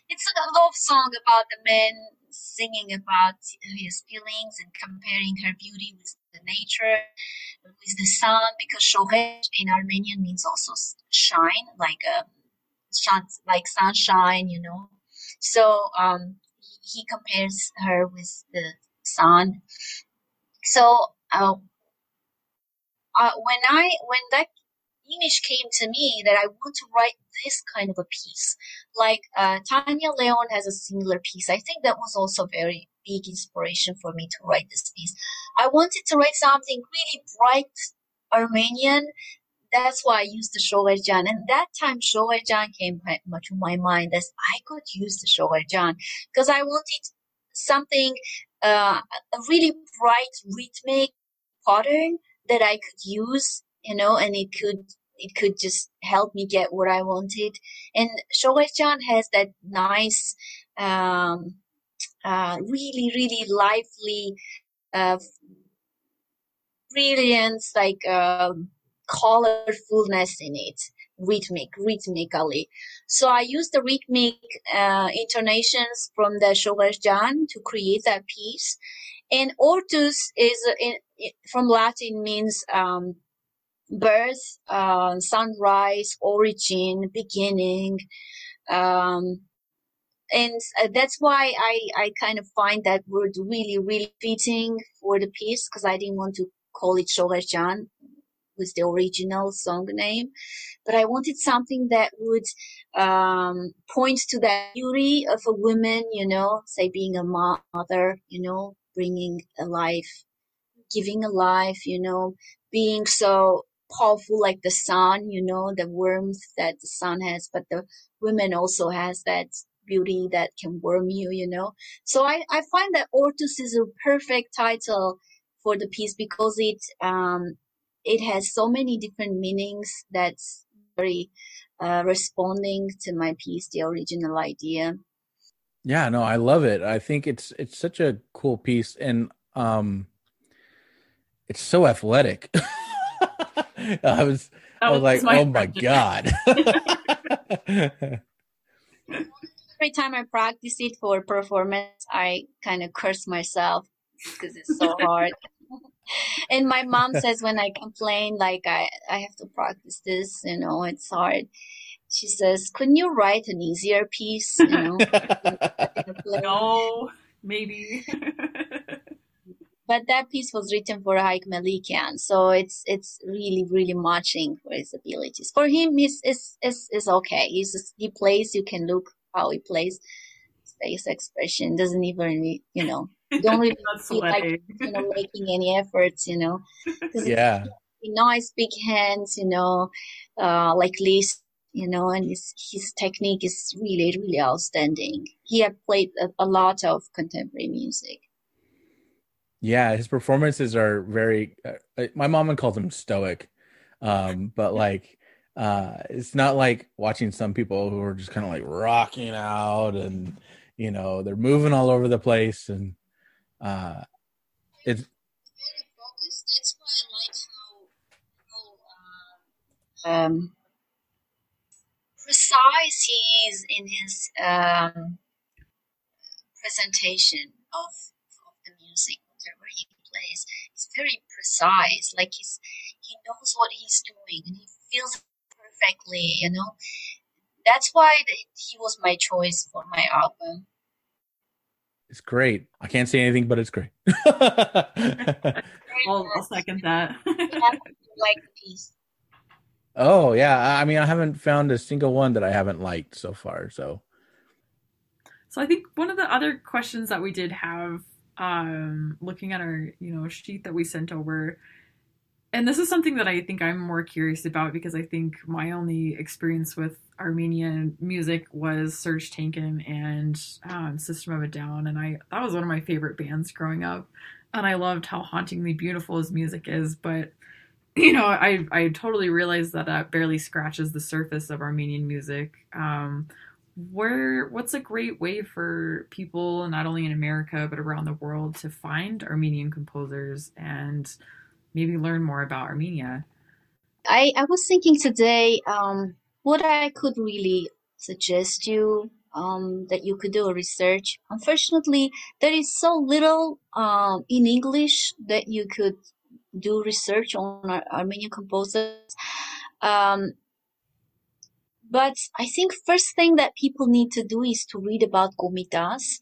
it's a love song about the man singing about his feelings and comparing her beauty with the nature, with the sun, because Shoher in Armenian means also shine, like a like sunshine, you know. So um, he, he compares her with the sun. So uh, uh, when I when that image came to me that I want to write this kind of a piece, like uh, Tania León has a similar piece. I think that was also very big inspiration for me to write this piece. I wanted to write something really bright Armenian. That's why I used the Shogerjan. And that time Shogerjan came much to my mind as I could use the Shogerjan because I wanted something, uh, a really bright rhythmic pattern that I could use, you know, and it could, it could just help me get what I wanted. And Shogerjan has that nice, um, uh, really, really lively, uh, brilliance, like, um, colorfulness in it, rhythmic, rhythmically. So I used the rhythmic uh, intonations from the Shogerjan to create that piece. And Ortus is in, from Latin means um, birth, uh, sunrise, origin, beginning. Um, and that's why I, I kind of find that word really, really fitting for the piece because I didn't want to call it Shogerjan with the original song name, but I wanted something that would um, point to the beauty of a woman, you know, say being a mother, you know, bringing a life, giving a life, you know, being so powerful like the sun, you know, the warmth that the sun has, but the woman also has that beauty that can warm you, you know. So I, I find that Ortus is a perfect title for the piece because it um, it has so many different meanings that's very uh, responding to my piece, the original idea. Yeah, no, I love it. I think it's it's such a cool piece, and um, it's so athletic. <laughs> <laughs> I was I was like, oh my <laughs> god. <laughs> Every time I practice it for performance, I kind of curse myself because it's so hard. and my mom says when I complain, like I, I have to practice this, you know, it's hard. She says, couldn't you write an easier piece? You know? no, maybe. But that piece was written for Haik Melikian, so it's it's really really matching for his abilities. For him, is is is is okay. He's he plays. You can look how he plays. Face expression doesn't even you know <laughs> don't really feel like you know making any efforts. You know. <laughs> Yeah. Nice big hands. You know, uh, like Liszt. You know, and his his technique is really really outstanding. He had played a, a lot of contemporary music. Yeah, his performances are very. Uh, my mom would call them stoic, um, but like, uh, it's not like watching some people who are just kind of like rocking out and you know they're moving all over the place and uh, it's very focused. That's why I like how how um, precise he is in his um, presentation of of the music whatever he is, is very precise. Like he's he knows what he's doing and he feels perfectly. You know, that's why he was my choice for my album. It's great. I can't say anything, but it's great. <laughs> I'll, I'll second that. <laughs> like the piece. Oh yeah, I mean, I haven't found a single one that I haven't liked so far. So, so I think one of the other questions that we did have, um, looking at our you know sheet that we sent over, and this is something that I think I'm more curious about because I think my only experience with Armenian music was Serj Tankian and um, System of a Down, and I that was one of my favorite bands growing up, and I loved how hauntingly beautiful his music is, but <clears throat> you know, I I totally realize that that barely scratches the surface of Armenian music. Um, where what's a great way for people not only in America but around the world to find Armenian composers and maybe learn more about Armenia? I I was thinking today um, what I could really suggest you um, that you could do a research. Unfortunately, there is so little um, in English that you could do research on Armenian composers. Um, but I think first thing that people need to do is to read about Komitas.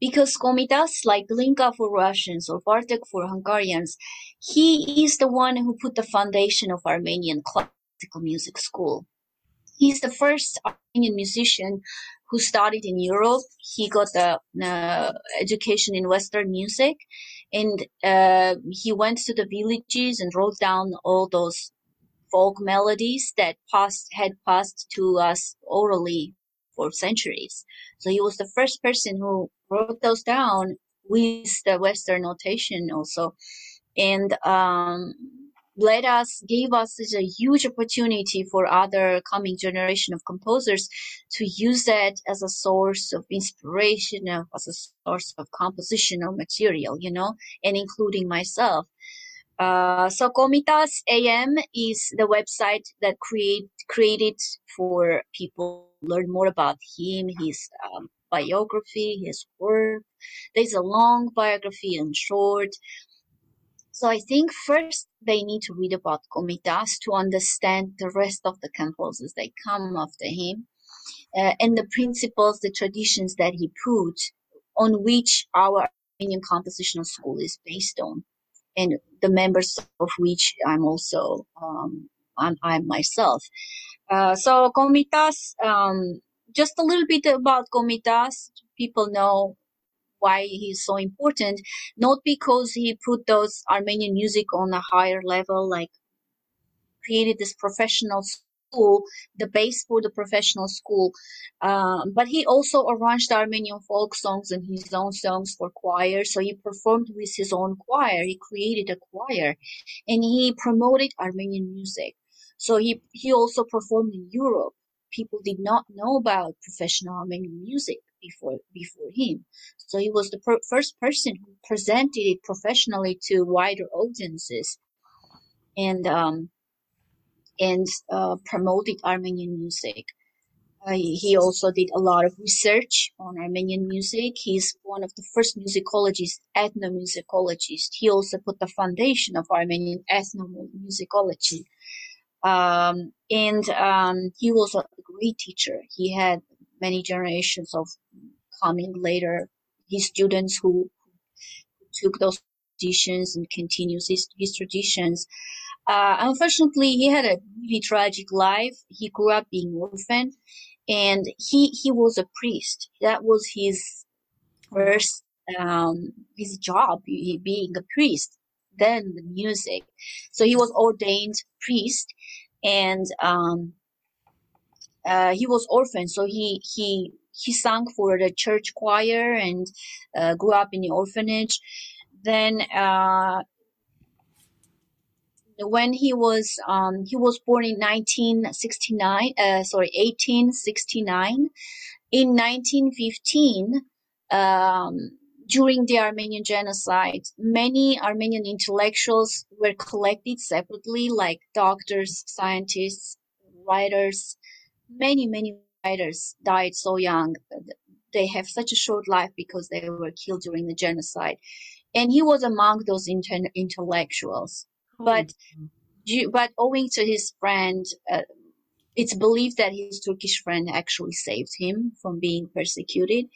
Because Komitas, like Glinka for Russians or Bartok for Hungarians, he is the one who put the foundation of Armenian classical music school. He's the first Armenian musician who studied in Europe. He got the uh, education in Western music and uh, he went to the villages and wrote down all those folk melodies that passed had passed to us orally for centuries. So he was the first person who wrote those down with the Western notation also, and um, us gave us such a huge opportunity for other coming generation of composers to use that as a source of inspiration, as a source of compositional material, you know, and including myself. Uh, so Komitas AM is the website that create created for people learn more about him, his um, biography, his work. There's a long biography and short. So I think first they need to read about Komitas to understand the rest of the composers that come after him uh, and the principles, the traditions that he put on which our Armenian compositional school is based on and the members of which I'm also, um, I'm, I'm myself. Uh, so Komitas, um, just a little bit about Komitas. People know why he's so important. Not because he put those Armenian music on a higher level, like created this professional school, the base for the professional school. Um, but he also arranged Armenian folk songs and his own songs for choir. So he performed with his own choir. He created a choir and he promoted Armenian music. So he, he also performed in Europe. People did not know about professional Armenian music before before him. So he was the per- first person who presented it professionally to wider audiences, and um, and uh, promoted Armenian music. Uh, he also did a lot of research on Armenian music. He's one of the first musicologists, ethnomusicologists. He also put the foundation of Armenian ethnomusicology. Um, and um, he was a great teacher. He had many generations of coming later, his students who, took those traditions and continues his, his traditions. Uh, unfortunately, he had a really tragic life. He grew up being orphan, and he he was a priest. That was his first um, his job, he, being a priest. Then the music. So he was ordained priest, and um, uh, he was orphan. So he he he sang for the church choir and uh, grew up in the orphanage. Then uh, when he was um, he was born in 1969 uh, sorry 1869 in 1915 um, during the armenian genocide many armenian intellectuals were collected separately like doctors scientists writers. Many many writers died so young. They have such a short life because they were killed during the genocide. And he was among those inter- intellectuals. But but owing to his friend, uh, it's believed that his Turkish friend actually saved him from being persecuted.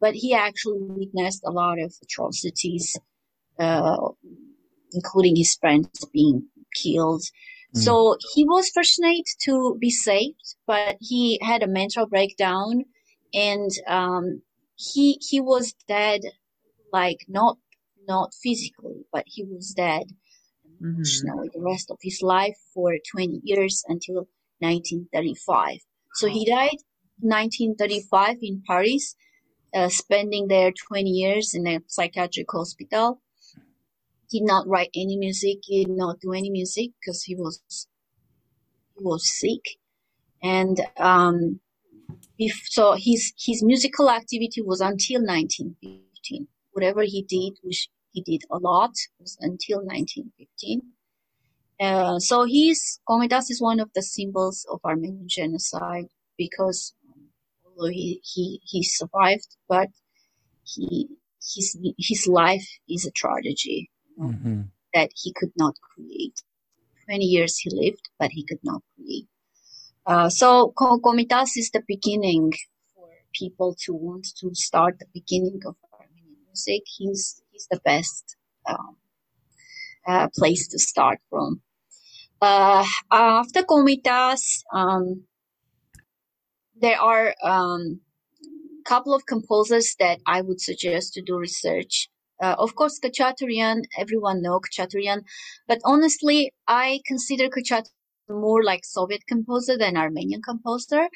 But he actually witnessed a lot of atrocities, uh, including his friends being killed. Mm. So he was fortunate to be saved, but he had a mental breakdown and um, he he was dead, like not not physically, but he was dead mm-hmm. the rest of his life for 20 years until 1935. So he died 1935 in Paris, uh, spending there 20 years in a psychiatric hospital. He did not write any music, he did not do any music because he was he was sick, and um, if, so his his musical activity was until 1915. Whatever he did, which he did a lot, was until 1915. Uh, so he's Komitas is one of the symbols of Armenian genocide because although he, he, he survived, but he, his, his life is a tragedy mm-hmm. that he could not create. 20 years he lived, but he could not create. Uh, so Komitas is the beginning for people to want to start the beginning of Armenian music. He's, he's the best, um, uh, place to start from. Uh, after Komitas, um, there are a um, couple of composers that I would suggest to do research. Uh, of course, Khachaturian, everyone know Khachaturian, but honestly, I consider Khachaturian more like Soviet composer than Armenian composer.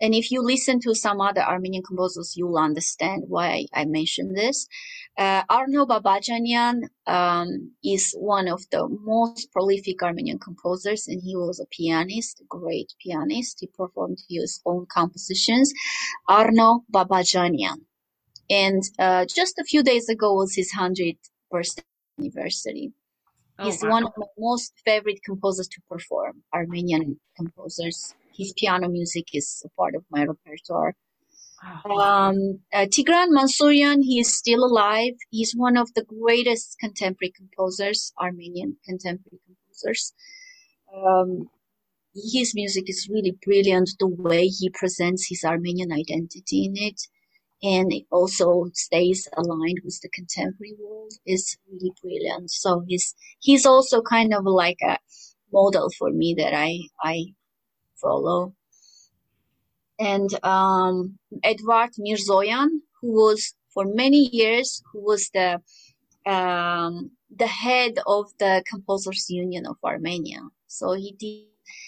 And if you listen to some other Armenian composers, you'll understand why I mention this. Uh, Arno Babajanyan um, is one of the most prolific Armenian composers, and he was a pianist, a great pianist. He performed his own compositions. Arno Babajanyan. And uh, just a few days ago was his 100th birthday anniversary. Oh, He's wow. one of my most favorite composers to perform, Armenian composers. His piano music is a part of my repertoire. Um, uh, Tigran Mansurian, he is still alive. He's one of the greatest contemporary composers, Armenian contemporary composers. Um, his music is really brilliant, the way he presents his Armenian identity in it and it also stays aligned with the contemporary world is really brilliant. So he's he's also kind of like a model for me that I I follow. And um, Edvard Mirzoyan, who was for many years who was the um, the head of the Composers Union of Armenia. So he did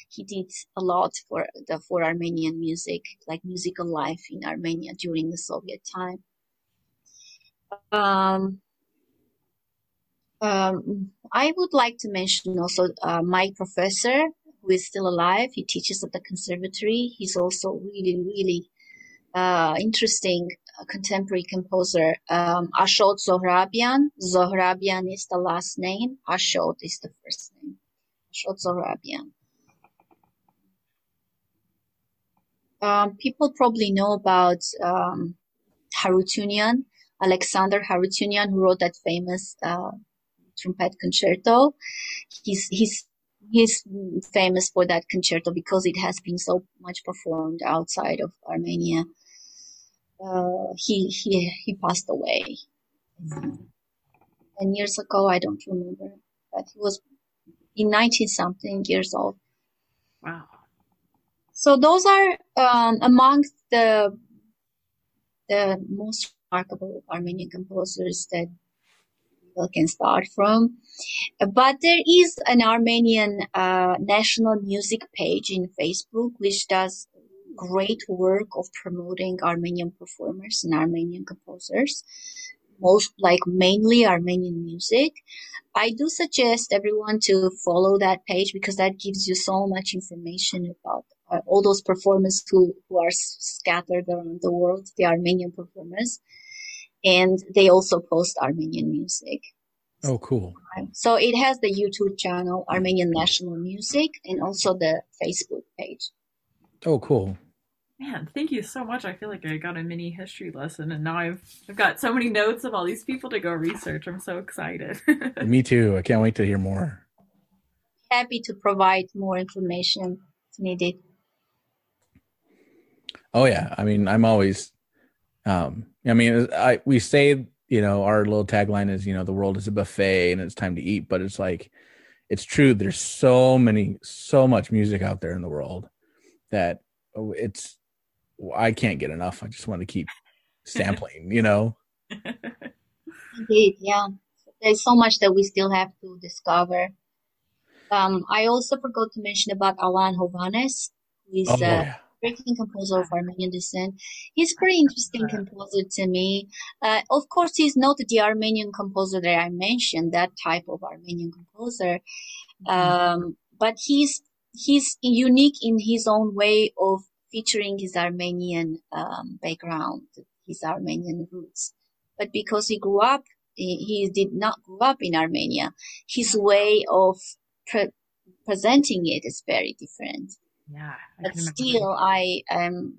he did a lot for the for Armenian music, like musical life in Armenia during the Soviet time. Um, um, I would like to mention also uh, my professor who is still alive. He teaches at the conservatory. He's also really, really uh, interesting uh, contemporary composer. Um, Ashot Zohrabian. Zohrabian is the last name. Ashot is the first name. Ashot Zohrabian. um, people probably know about um, Harutunian, Alexander Harutunian, who wrote that famous uh, trumpet concerto. He's he's he's famous for that concerto because it has been so much performed outside of Armenia. Uh, he he he passed away ten years ago. I don't remember, but he was in nineteen something years old. Wow. So those are um, amongst the the most remarkable Armenian composers that people can start from. But there is an Armenian uh, national music page in Facebook which does great work of promoting Armenian performers and Armenian composers, most like mainly Armenian music. I do suggest everyone to follow that page because that gives you so much information about uh, all those performers who, who are scattered around the world, the Armenian performers, and they also post Armenian music. Oh, cool. So it has the YouTube channel, Armenian National Music, and also the Facebook page. Oh, cool. Man, thank you so much. I feel like I got a mini history lesson, and now I've I've got so many notes of all these people to go research. I'm so excited. <laughs> Me too. I can't wait to hear more. Happy to provide more information if needed. Oh yeah, I mean, I'm always. Um, I mean, I we say you know our little tagline is you know the world is a buffet and it's time to eat, but it's like, it's true. There's so many, so much music out there in the world that it's I can't get enough. I just want to keep sampling, you know. <laughs> Indeed, yeah. There's so much that we still have to discover. Um, I also forgot to mention about Alan Hovhaness, who is Oh a yeah. American composer of Armenian descent. He's a pretty interesting composer to me. Uh, of course, he's not the Armenian composer that I mentioned, that type of Armenian composer. Um, but he's he's unique in his own way of featuring his Armenian um, background, his Armenian roots. But because he grew up, he, he did not grow up in Armenia. His way of pre- presenting it is very different. Yeah, I But still, I um,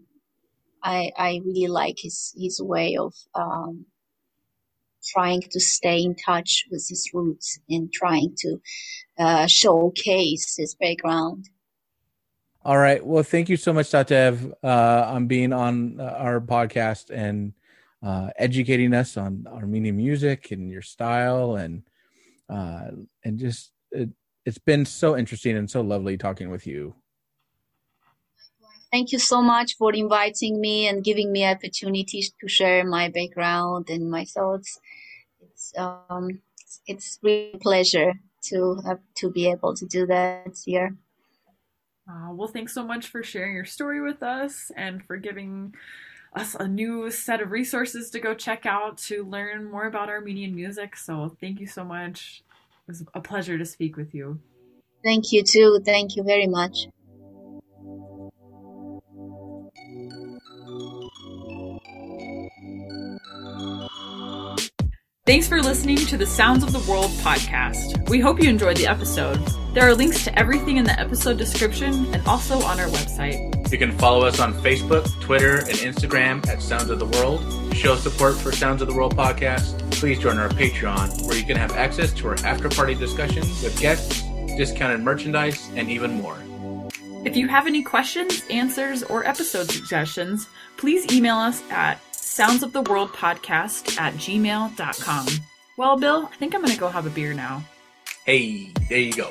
I I really like his his way of um, trying to stay in touch with his roots and trying to uh, showcase his background. All right. Well, thank you so much, Tatev, uh, on being on uh, our podcast and uh, educating us on Armenian music and your style and uh, and just it, it's been so interesting and so lovely talking with you. Thank you so much for inviting me and giving me opportunities to share my background and my thoughts. It's um, it's really a pleasure to have to be able to do that here. Uh, well, thanks so much for sharing your story with us and for giving us a new set of resources to go check out to learn more about Armenian music. So, thank you so much. It was a pleasure to speak with you. Thank you too. Thank you very much. Thanks for listening to the Sounds of the World podcast. We hope you enjoyed the episode. There are links to everything in the episode description and also on our website. You can follow us on Facebook, Twitter, and Instagram at Sounds of the World. To show support for Sounds of the World podcast, please join our Patreon, where you can have access to our after party discussions with guests, discounted merchandise, and even more. If you have any questions, answers, or episode suggestions, please email us at soundsoftheworldpodcast at gmail.com. Well, Bill, I think I'm going to go have a beer now. Hey, there you go.